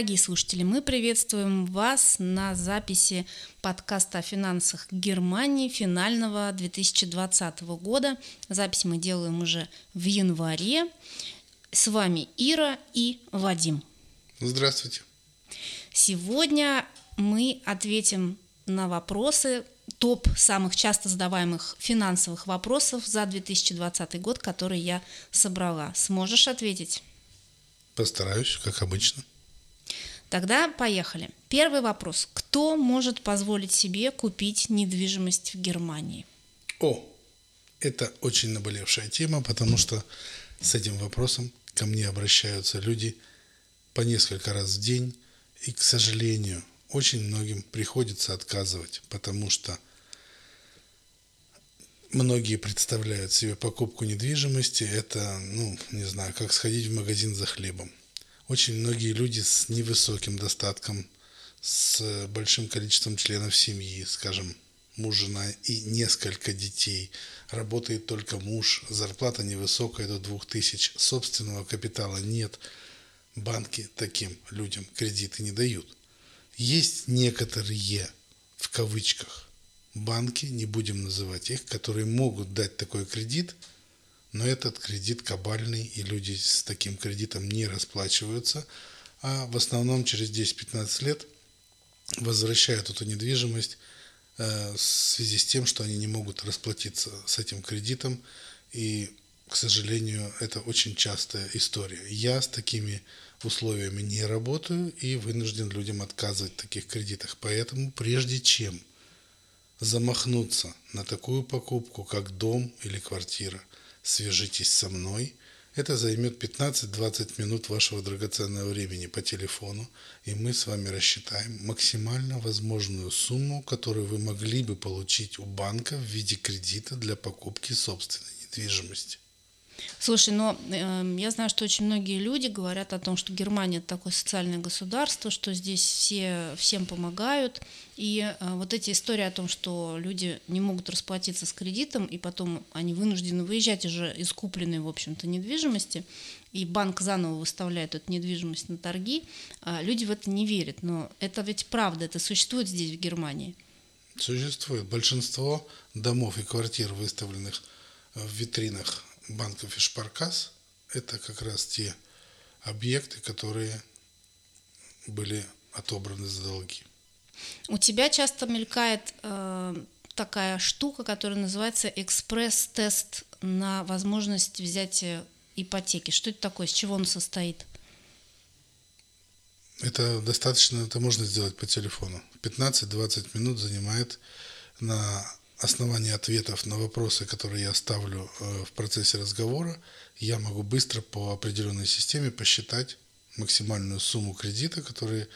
Дорогие слушатели, мы приветствуем вас на записи подкаста о финансах Германии финального 2020 года. Запись мы делаем уже в январе. С вами Ира и Вадим. Здравствуйте. Сегодня мы ответим на вопросы, топ самых часто задаваемых финансовых вопросов за 2020 год, которые я собрала. Сможешь ответить? Постараюсь, как обычно. Тогда поехали. Первый вопрос. Кто может позволить себе купить недвижимость в Германии? О, это очень наболевшая тема, потому что с этим вопросом ко мне обращаются люди по несколько раз в день, и, к сожалению, очень многим приходится отказывать, потому что многие представляют себе покупку недвижимости, это, ну, не знаю, как сходить в магазин за хлебом. Очень многие люди с невысоким достатком, с большим количеством членов семьи, скажем, муж, жена и несколько детей. Работает только муж, зарплата невысокая до 2000, собственного капитала нет. Банки таким людям кредиты не дают. Есть некоторые, в кавычках, банки, не будем называть их, которые могут дать такой кредит, но этот кредит кабальный, и люди с таким кредитом не расплачиваются, а в основном через 10-15 лет возвращают эту недвижимость э, в связи с тем, что они не могут расплатиться с этим кредитом, и, к сожалению, это очень частая история. Я с такими условиями не работаю и вынужден людям отказывать в таких кредитах. Поэтому прежде чем замахнуться на такую покупку, как дом или квартира, свяжитесь со мной. Это займет 15-20 минут вашего драгоценного времени по телефону, и мы с вами рассчитаем максимально возможную сумму, которую вы могли бы получить у банка в виде кредита для покупки собственной недвижимости. Слушай, но э, я знаю, что очень многие люди говорят о том, что Германия это такое социальное государство, что здесь все всем помогают. И э, вот эти истории о том, что люди не могут расплатиться с кредитом, и потом они вынуждены выезжать уже из купленной, в общем-то, недвижимости, и банк заново выставляет эту недвижимость на торги, э, люди в это не верят. Но это ведь правда, это существует здесь, в Германии. Существует. Большинство домов и квартир, выставленных в витринах банков и шпаркас – это как раз те объекты, которые были отобраны за долги. У тебя часто мелькает э, такая штука, которая называется экспресс-тест на возможность взятия ипотеки. Что это такое? С чего он состоит? Это достаточно, это можно сделать по телефону. 15-20 минут занимает на основании ответов на вопросы, которые я ставлю э, в процессе разговора, я могу быстро по определенной системе посчитать максимальную сумму кредита, который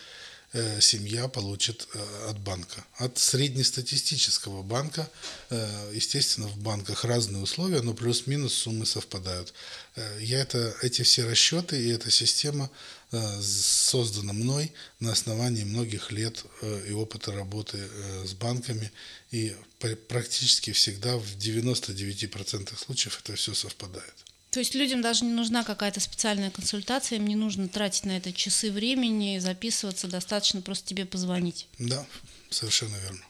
э, семья получит э, от банка. От среднестатистического банка, естественно, в банках разные условия, но плюс-минус суммы совпадают. Я это, эти все расчеты и эта система создана мной на основании многих лет и опыта работы с банками и практически всегда в 99% случаев это все совпадает. То есть людям даже не нужна какая-то специальная консультация, им не нужно тратить на это часы времени, записываться, достаточно просто тебе позвонить. Да, совершенно верно.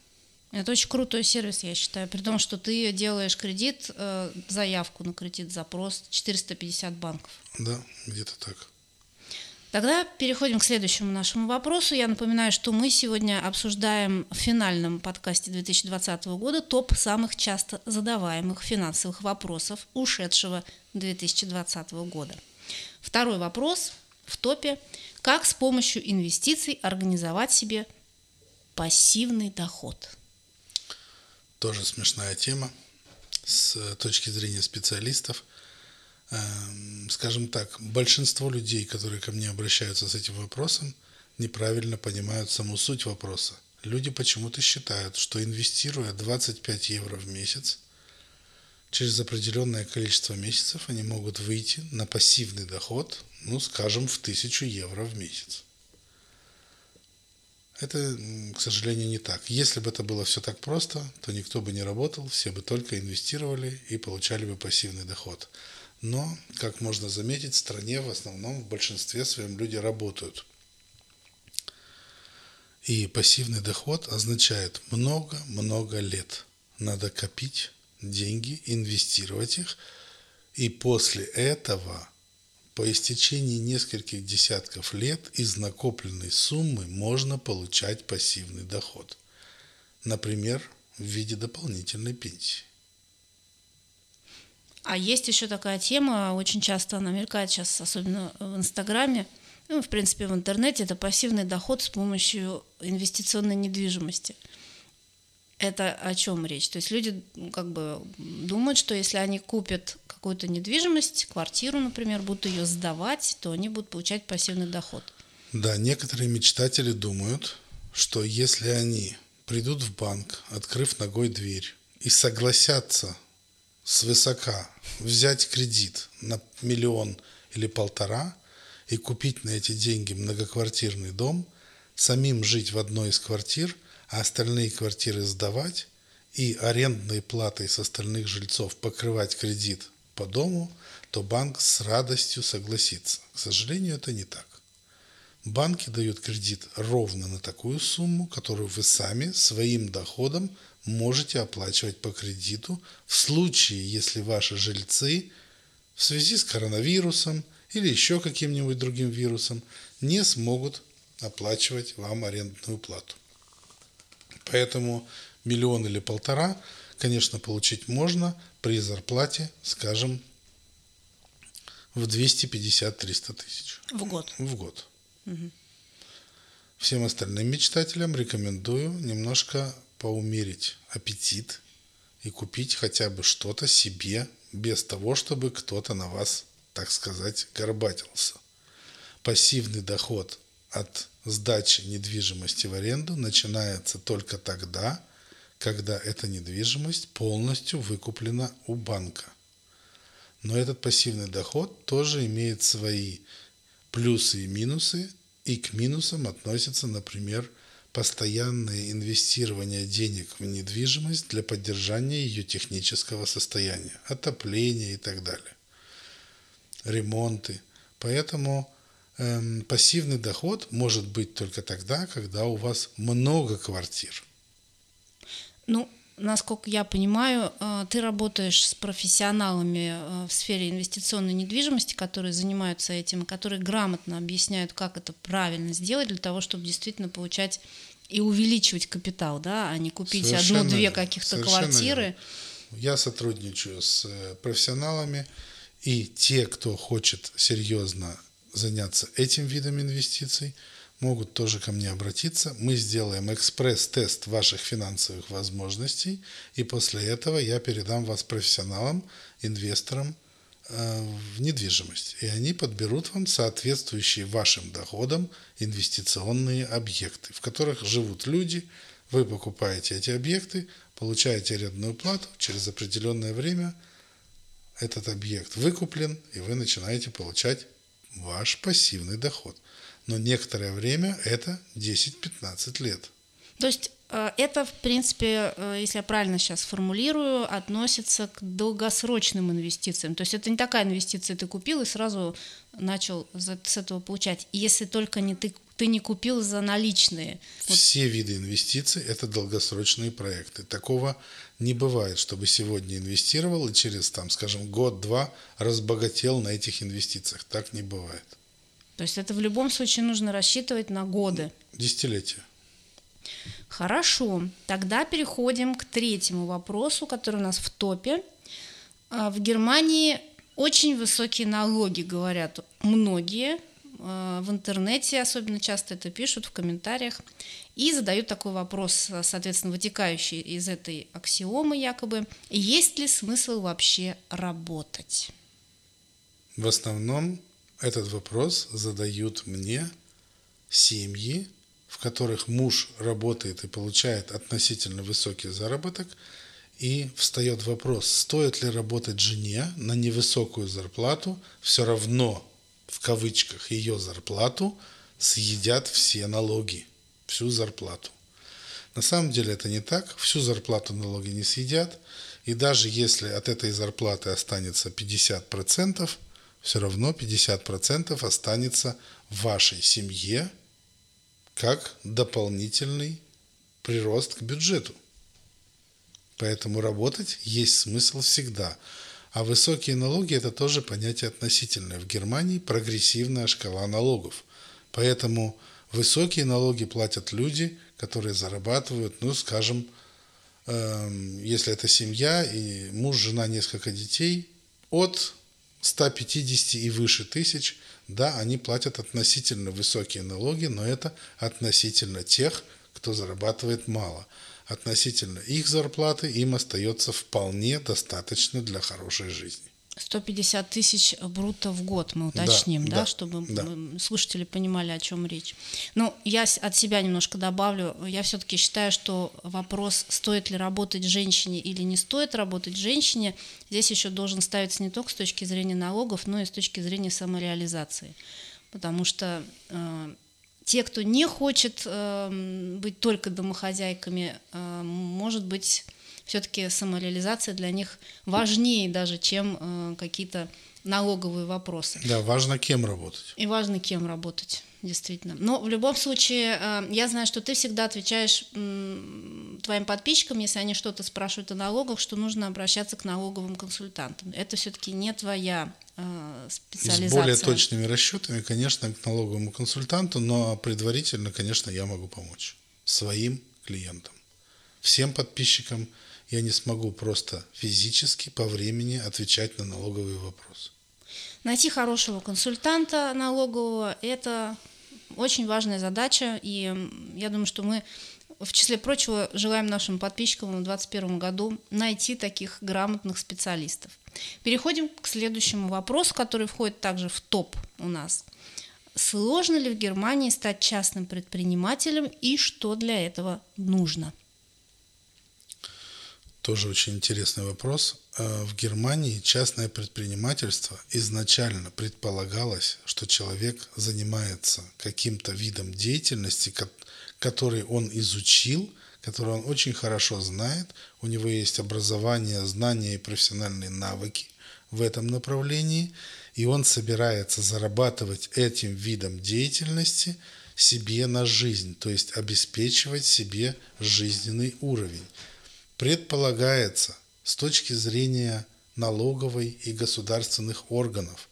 Это очень крутой сервис, я считаю. При том, что ты делаешь кредит, э, заявку на кредит, запрос 450 банков. Да, где-то так. Тогда переходим к следующему нашему вопросу. Я напоминаю, что мы сегодня обсуждаем в финальном подкасте 2020 года топ самых часто задаваемых финансовых вопросов ушедшего 2020 года. Второй вопрос в топе. Как с помощью инвестиций организовать себе пассивный доход? Тоже смешная тема с точки зрения специалистов – скажем так, большинство людей, которые ко мне обращаются с этим вопросом, неправильно понимают саму суть вопроса. Люди почему-то считают, что инвестируя 25 евро в месяц, через определенное количество месяцев они могут выйти на пассивный доход, ну, скажем, в 1000 евро в месяц. Это, к сожалению, не так. Если бы это было все так просто, то никто бы не работал, все бы только инвестировали и получали бы пассивный доход. Но, как можно заметить, в стране в основном в большинстве своем люди работают. И пассивный доход означает много-много лет. Надо копить деньги, инвестировать их, и после этого, по истечении нескольких десятков лет, из накопленной суммы можно получать пассивный доход. Например, в виде дополнительной пенсии. А есть еще такая тема, очень часто она мелькает сейчас, особенно в Инстаграме, ну, в принципе, в интернете, это пассивный доход с помощью инвестиционной недвижимости. Это о чем речь? То есть люди как бы думают, что если они купят какую-то недвижимость, квартиру, например, будут ее сдавать, то они будут получать пассивный доход. Да, некоторые мечтатели думают, что если они придут в банк, открыв ногой дверь, и согласятся свысока взять кредит на миллион или полтора и купить на эти деньги многоквартирный дом, самим жить в одной из квартир, а остальные квартиры сдавать и арендной платой с остальных жильцов покрывать кредит по дому, то банк с радостью согласится. К сожалению, это не так. Банки дают кредит ровно на такую сумму, которую вы сами своим доходом можете оплачивать по кредиту в случае, если ваши жильцы в связи с коронавирусом или еще каким-нибудь другим вирусом не смогут оплачивать вам арендную плату. Поэтому миллион или полтора, конечно, получить можно при зарплате, скажем, в 250-300 тысяч. В год. В год. Угу. Всем остальным мечтателям рекомендую немножко поумерить аппетит и купить хотя бы что-то себе, без того, чтобы кто-то на вас, так сказать, горбатился. Пассивный доход от сдачи недвижимости в аренду начинается только тогда, когда эта недвижимость полностью выкуплена у банка. Но этот пассивный доход тоже имеет свои плюсы и минусы, и к минусам относятся, например, постоянное инвестирование денег в недвижимость для поддержания ее технического состояния, отопления и так далее, ремонты. Поэтому эм, пассивный доход может быть только тогда, когда у вас много квартир. Ну, насколько я понимаю, э, ты работаешь с профессионалами э, в сфере инвестиционной недвижимости, которые занимаются этим, которые грамотно объясняют, как это правильно сделать для того, чтобы действительно получать и увеличивать капитал, да, а не купить одну-две каких-то квартиры. Верно. Я сотрудничаю с э, профессионалами, и те, кто хочет серьезно заняться этим видом инвестиций – могут тоже ко мне обратиться. Мы сделаем экспресс-тест ваших финансовых возможностей, и после этого я передам вас профессионалам, инвесторам э, в недвижимость. И они подберут вам соответствующие вашим доходам инвестиционные объекты, в которых живут люди. Вы покупаете эти объекты, получаете арендную плату, через определенное время этот объект выкуплен, и вы начинаете получать ваш пассивный доход но некоторое время это 10-15 лет. То есть э, это, в принципе, э, если я правильно сейчас формулирую, относится к долгосрочным инвестициям. То есть это не такая инвестиция, ты купил и сразу начал с этого получать. Если только не ты, ты не купил за наличные. Все вот. виды инвестиций – это долгосрочные проекты. Такого не бывает, чтобы сегодня инвестировал и через, там, скажем, год-два разбогател на этих инвестициях. Так не бывает. То есть это в любом случае нужно рассчитывать на годы. Десятилетия. Хорошо, тогда переходим к третьему вопросу, который у нас в топе. А, в Германии очень высокие налоги, говорят многие. А, в интернете особенно часто это пишут в комментариях. И задают такой вопрос, соответственно, вытекающий из этой аксиомы якобы. Есть ли смысл вообще работать? В основном этот вопрос задают мне семьи, в которых муж работает и получает относительно высокий заработок, и встает вопрос, стоит ли работать жене на невысокую зарплату, все равно, в кавычках, ее зарплату съедят все налоги, всю зарплату. На самом деле это не так, всю зарплату налоги не съедят, и даже если от этой зарплаты останется 50%, все равно 50% останется в вашей семье, как дополнительный прирост к бюджету. Поэтому работать есть смысл всегда. А высокие налоги – это тоже понятие относительное. В Германии прогрессивная шкала налогов. Поэтому высокие налоги платят люди, которые зарабатывают, ну, скажем, э, если это семья и муж, жена, несколько детей, от 150 и выше тысяч, да, они платят относительно высокие налоги, но это относительно тех, кто зарабатывает мало – относительно их зарплаты им остается вполне достаточно для хорошей жизни. 150 тысяч брута в год мы уточним, да, да, да чтобы да. слушатели понимали, о чем речь. Ну, я от себя немножко добавлю. Я все-таки считаю, что вопрос, стоит ли работать женщине или не стоит работать женщине, здесь еще должен ставиться не только с точки зрения налогов, но и с точки зрения самореализации. Потому что э, те, кто не хочет э, быть только домохозяйками, э, может быть, все-таки самореализация для них важнее даже, чем э, какие-то налоговые вопросы. Да, важно кем работать. И важно кем работать, действительно. Но в любом случае, э, я знаю, что ты всегда отвечаешь э, твоим подписчикам, если они что-то спрашивают о налогах, что нужно обращаться к налоговым консультантам. Это все-таки не твоя специализация. С более точными расчетами, конечно, к налоговому консультанту, но предварительно, конечно, я могу помочь своим клиентам. Всем подписчикам я не смогу просто физически по времени отвечать на налоговые вопросы. Найти хорошего консультанта налогового – это очень важная задача, и я думаю, что мы в числе прочего, желаем нашим подписчикам в 2021 году найти таких грамотных специалистов. Переходим к следующему вопросу, который входит также в топ у нас. Сложно ли в Германии стать частным предпринимателем и что для этого нужно? Тоже очень интересный вопрос. Э, в Германии частное предпринимательство изначально предполагалось, что человек занимается каким-то видом деятельности, который он изучил, который он очень хорошо знает, у него есть образование, знания и профессиональные навыки в этом направлении, и он собирается зарабатывать этим видом деятельности себе на жизнь, то есть обеспечивать себе жизненный уровень. Предполагается с точки зрения налоговой и государственных органов,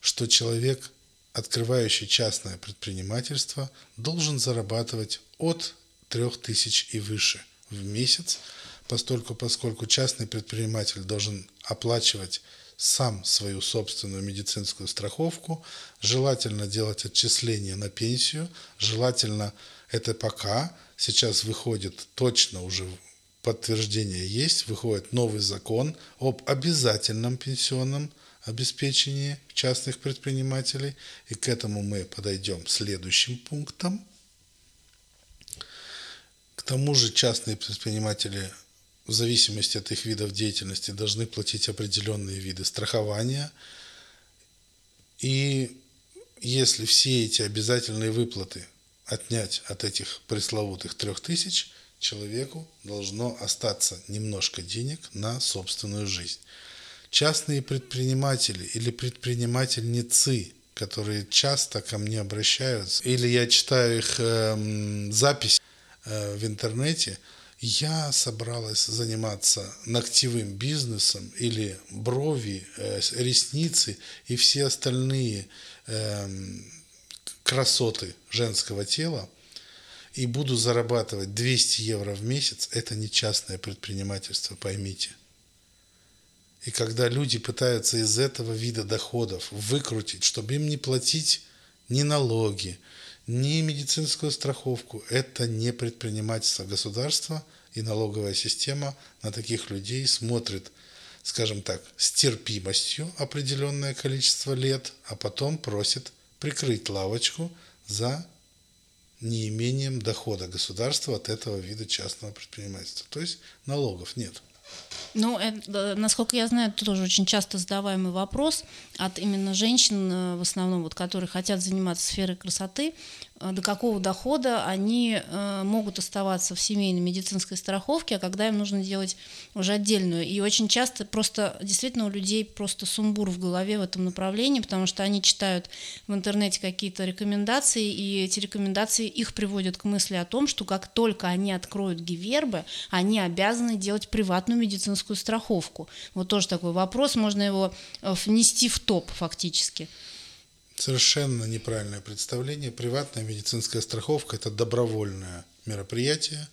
что человек открывающий частное предпринимательство, должен зарабатывать от 3000 и выше в месяц, постольку, поскольку частный предприниматель должен оплачивать сам свою собственную медицинскую страховку, желательно делать отчисления на пенсию, желательно это пока, сейчас выходит точно уже подтверждение есть, выходит новый закон об обязательном пенсионном обеспечении частных предпринимателей, и к этому мы подойдем следующим пунктом. К тому же частные предприниматели в зависимости от их видов деятельности должны платить определенные виды страхования. И если все эти обязательные выплаты отнять от этих пресловутых трех тысяч, человеку должно остаться немножко денег на собственную жизнь. Частные предприниматели или предпринимательницы, которые часто ко мне обращаются, или я читаю их э, запись э, в интернете, я собралась заниматься ногтевым бизнесом или брови, э, ресницы и все остальные э, красоты женского тела и буду зарабатывать 200 евро в месяц, это не частное предпринимательство, поймите. И когда люди пытаются из этого вида доходов выкрутить, чтобы им не платить ни налоги, ни медицинскую страховку, это не предпринимательство государства и налоговая система на таких людей смотрит, скажем так, с терпимостью определенное количество лет, а потом просит прикрыть лавочку за неимением дохода государства от этого вида частного предпринимательства. То есть налогов нет. Ну, это, насколько я знаю, это тоже очень часто задаваемый вопрос от именно женщин, э, в основном, вот, которые хотят заниматься сферой красоты. э, до какого дохода они э, могут оставаться в семейной медицинской страховке, а когда им нужно делать уже отдельную. И очень часто просто действительно у людей просто сумбур в голове в этом направлении, потому что они читают в интернете какие-то рекомендации, и эти рекомендации их приводят к мысли о том, что как только они откроют гивербы, они обязаны делать приватную медицинскую страховку. Вот тоже такой вопрос, можно его э, внести в топ фактически. Совершенно неправильное представление. Приватная медицинская страховка – это добровольное мероприятие.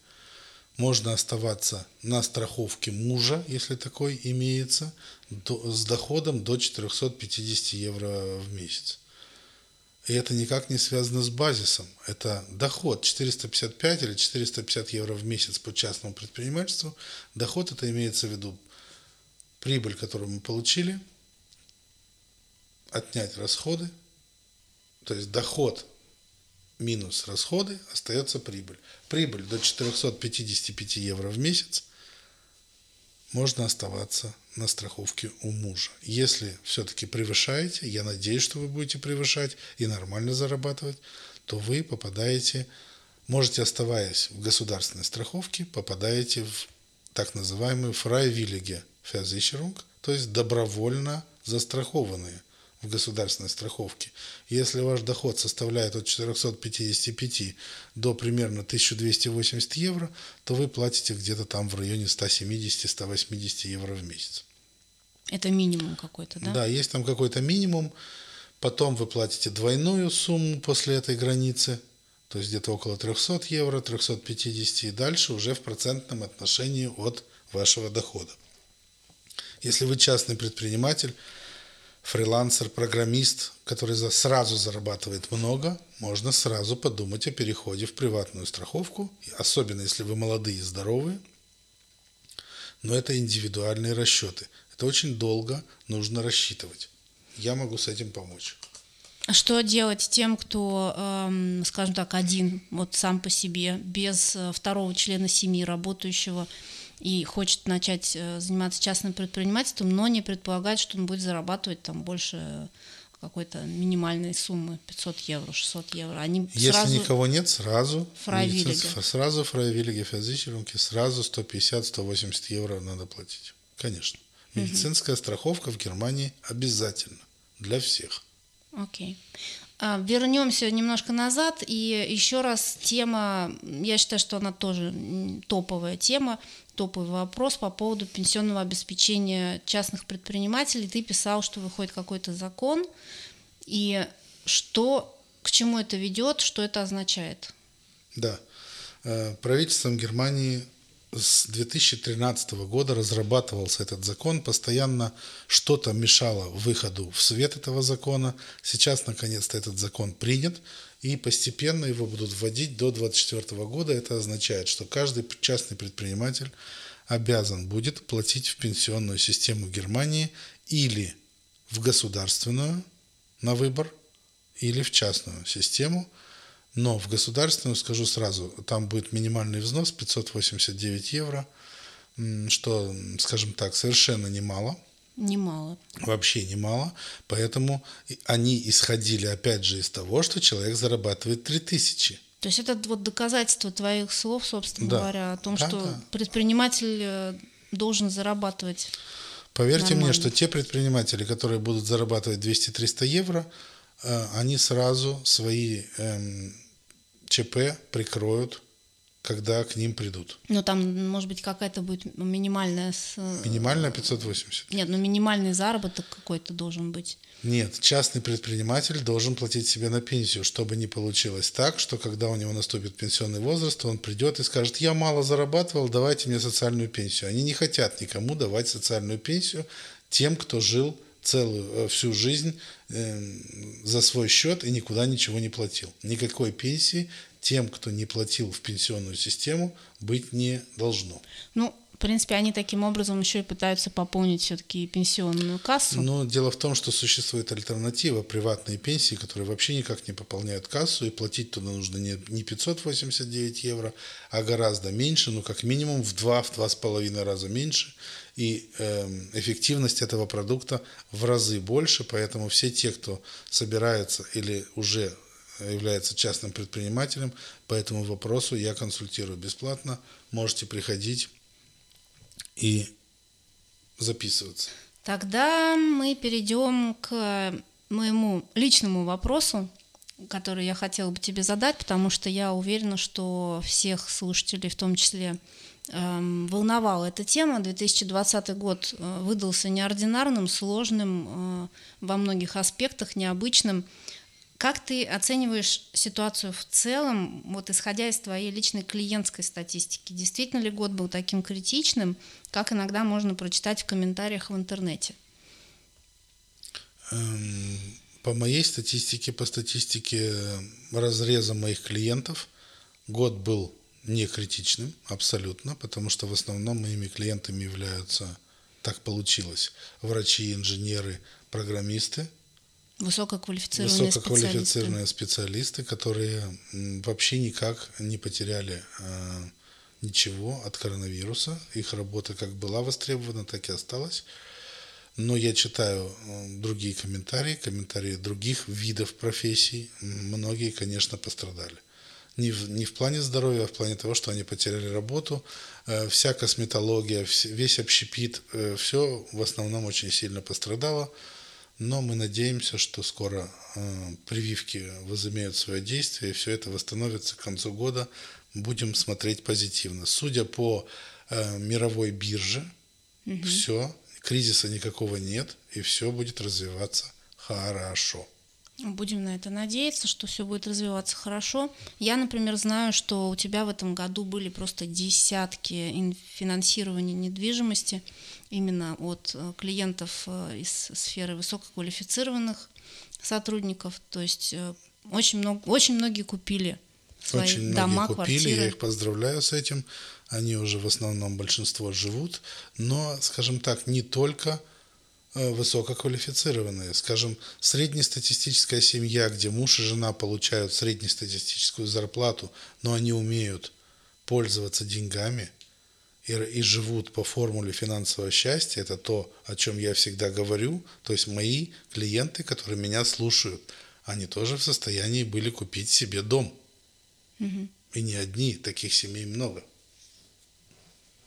Можно оставаться на страховке мужа, если такой имеется, с доходом до 450 евро в месяц. И это никак не связано с базисом. Это доход 455 или 450 евро в месяц по частному предпринимательству. Доход это имеется в виду прибыль, которую мы получили, отнять расходы, то есть доход минус расходы, остается прибыль. Прибыль до 455 евро в месяц можно оставаться на страховке у мужа. Если все-таки превышаете, я надеюсь, что вы будете превышать и нормально зарабатывать, то вы попадаете, можете оставаясь в государственной страховке, попадаете в так называемую фрайвиллиге Versicherung, то есть добровольно застрахованные в государственной страховке. Если ваш доход составляет от 455 до примерно 1280 евро, то вы платите где-то там в районе 170-180 евро в месяц. Это минимум какой-то, да? Да, есть там какой-то минимум. Потом вы платите двойную сумму после этой границы, то есть где-то около 300 евро, 350 и дальше уже в процентном отношении от вашего дохода. Если вы частный предприниматель, фрилансер, программист, который сразу зарабатывает много, можно сразу подумать о переходе в приватную страховку, особенно если вы молодые и здоровые. Но это индивидуальные расчеты. Это очень долго нужно рассчитывать. Я могу с этим помочь. А что делать тем, кто, эм, скажем так, один, вот сам по себе, без э, второго члена семьи, работающего и хочет начать э, заниматься частным предпринимательством, но не предполагает, что он будет зарабатывать там больше какой-то минимальной суммы 500 евро, 600 евро. Они Если сразу... никого нет, сразу Фрайвиллиге. Сразу фрайвиллиге физически, сразу 150-180 евро надо платить. Конечно. Медицинская угу. страховка в Германии обязательно для всех. Окей. Okay. А, вернемся немножко назад, и еще раз тема, я считаю, что она тоже топовая тема, топовый вопрос по поводу пенсионного обеспечения частных предпринимателей. Ты писал, что выходит какой-то закон, и что, к чему это ведет, что это означает? Да. Э, правительством Германии с 2013 года разрабатывался этот закон, постоянно что-то мешало выходу в свет этого закона. Сейчас, наконец-то, этот закон принят, и постепенно его будут вводить до 2024 года. Это означает, что каждый частный предприниматель обязан будет платить в пенсионную систему Германии или в государственную на выбор, или в частную систему – но в государственную, скажу сразу, там будет минимальный взнос 589 евро, что, скажем так, совершенно немало. Немало. Вообще немало. Поэтому они исходили, опять же, из того, что человек зарабатывает 3000. То есть это вот доказательство твоих слов, собственно да. говоря, о том, да, что да. предприниматель э, должен зарабатывать. Поверьте нормально. мне, что те предприниматели, которые будут зарабатывать 200-300 евро, э, они сразу свои эм, ЧП прикроют, когда к ним придут. Ну, там, может быть, какая-то будет минимальная... С... Минимальная 580. Нет, ну минимальный заработок какой-то должен быть. Нет, частный предприниматель должен платить себе на пенсию, чтобы не получилось так, что когда у него наступит пенсионный возраст, он придет и скажет, я мало зарабатывал, давайте мне социальную пенсию. Они не хотят никому давать социальную пенсию тем, кто жил целую э, всю жизнь э, за свой счет и никуда ничего не платил. Никакой пенсии тем, кто не платил в пенсионную систему, быть не должно. Ну, в принципе, они таким образом еще и пытаются пополнить все-таки пенсионную кассу. Но дело в том, что существует альтернатива приватные пенсии, которые вообще никак не пополняют кассу, и платить туда нужно не, не 589 евро, а гораздо меньше, ну как минимум в два, в два с половиной раза меньше и э, эффективность этого продукта в разы больше, поэтому все те, кто собирается или уже является частным предпринимателем. По этому вопросу я консультирую бесплатно. Можете приходить и записываться. Тогда мы перейдем к моему личному вопросу, который я хотела бы тебе задать, потому что я уверена, что всех слушателей, в том числе, эм, волновала эта тема. 2020 год э, выдался неординарным, сложным э, во многих аспектах, необычным. Как ты оцениваешь ситуацию в целом, вот исходя из твоей личной клиентской статистики? Действительно ли год был таким критичным, как иногда можно прочитать в комментариях в интернете? Эм, по моей статистике, по статистике разреза моих клиентов, год был не критичным абсолютно, потому что в основном моими клиентами являются, так получилось, врачи, инженеры, программисты, Высококвалифицированные, Высококвалифицированные специалисты. специалисты, которые вообще никак не потеряли э, ничего от коронавируса. Их работа как была востребована, так и осталась. Но я читаю э, другие комментарии, комментарии других видов профессий. Многие, конечно, пострадали. Не в, не в плане здоровья, а в плане того, что они потеряли работу. Э, вся косметология, весь общепит, э, все в основном очень сильно пострадало но мы надеемся, что скоро э, прививки возымеют свое действие, и все это восстановится к концу года. Будем смотреть позитивно. Судя по мировой бирже, угу. все, кризиса никакого нет, и все будет развиваться хорошо. Будем на это надеяться, что все будет развиваться хорошо. Я, например, знаю, что у тебя в этом году были просто десятки финансирования недвижимости именно от э, клиентов э, из сферы высококвалифицированных сотрудников. То есть э, очень, много, очень многие купили свои очень дома, многие купили, квартиры. я их поздравляю с этим. Они уже в основном большинство живут, но, скажем так, не только высококвалифицированные. Скажем, среднестатистическая семья, где муж и жена получают среднестатистическую зарплату, но они умеют пользоваться деньгами – и, и живут по формуле финансового счастья, это то, о чем я всегда говорю, то есть мои клиенты, которые меня слушают, они тоже в состоянии были купить себе дом. Угу. И не одни, таких семей много.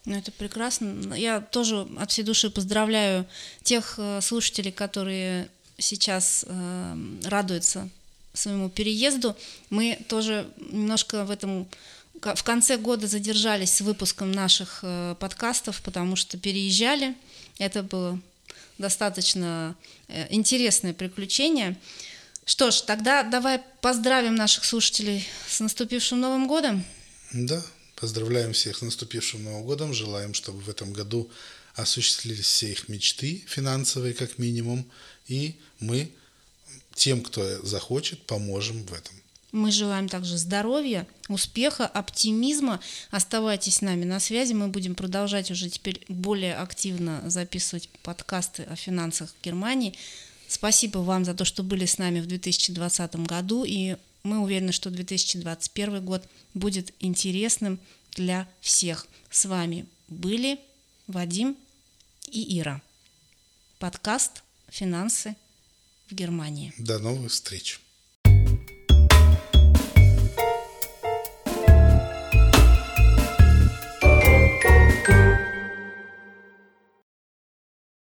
Ну, это прекрасно. Я тоже от всей души поздравляю тех э, слушателей, которые сейчас э, радуются своему переезду. Мы тоже немножко в этом в конце года задержались с выпуском наших э, подкастов, потому что переезжали. Это было достаточно э, интересное приключение. Что ж, тогда давай поздравим наших слушателей с наступившим Новым годом. Да, поздравляем всех с наступившим Новым годом. Желаем, чтобы в этом году осуществились все их мечты финансовые, как минимум. И мы тем, кто захочет, поможем в этом. Мы желаем также здоровья, успеха, оптимизма. Оставайтесь с нами на связи. Мы будем продолжать уже теперь более активно записывать подкасты о финансах Германии. Спасибо вам за то, что были с нами в 2020 году. И мы уверены, что 2021 год будет интересным для всех. С вами были Вадим и Ира. Подкаст «Финансы в Германии». До новых встреч.